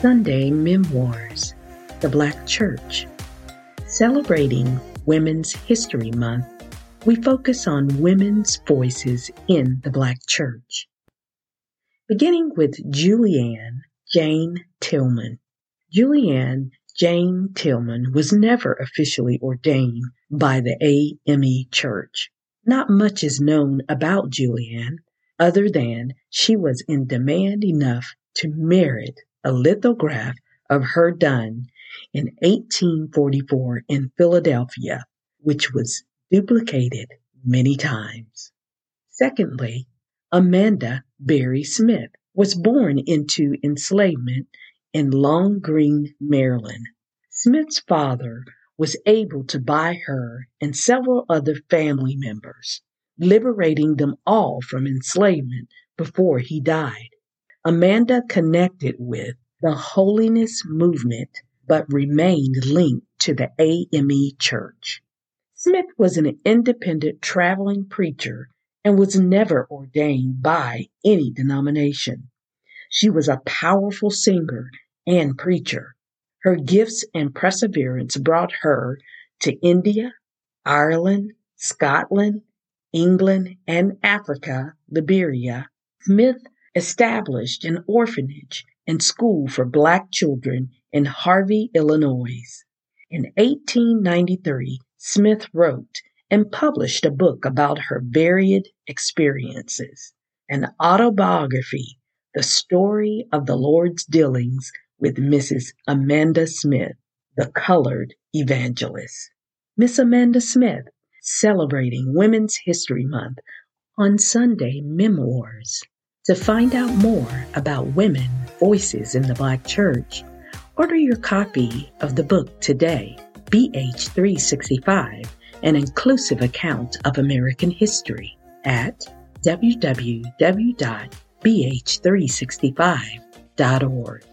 Sunday Memoirs The Black Church. Celebrating Women's History Month, we focus on women's voices in the Black Church. Beginning with Julianne Jane Tillman. Julianne Jane Tillman was never officially ordained by the AME Church. Not much is known about Julianne other than she was in demand enough to merit a lithograph of her done in 1844 in Philadelphia, which was duplicated many times. Secondly, Amanda Berry Smith was born into enslavement in Long Green, Maryland. Smith's father was able to buy her and several other family members, liberating them all from enslavement before he died. Amanda connected with the holiness movement but remained linked to the AME Church. Smith was an independent traveling preacher and was never ordained by any denomination. She was a powerful singer and preacher. Her gifts and perseverance brought her to India, Ireland, Scotland, England, and Africa, Liberia. Smith established an orphanage and school for black children in Harvey, Illinois. In 1893, Smith wrote and published a book about her varied experiences, an autobiography, The Story of the Lord's Dealings with Mrs. Amanda Smith, the Colored Evangelist. Miss Amanda Smith, celebrating Women's History Month on Sunday Memoirs. To find out more about women voices in the Black Church, order your copy of the book today, BH365, an inclusive account of American history at www.bh365.org.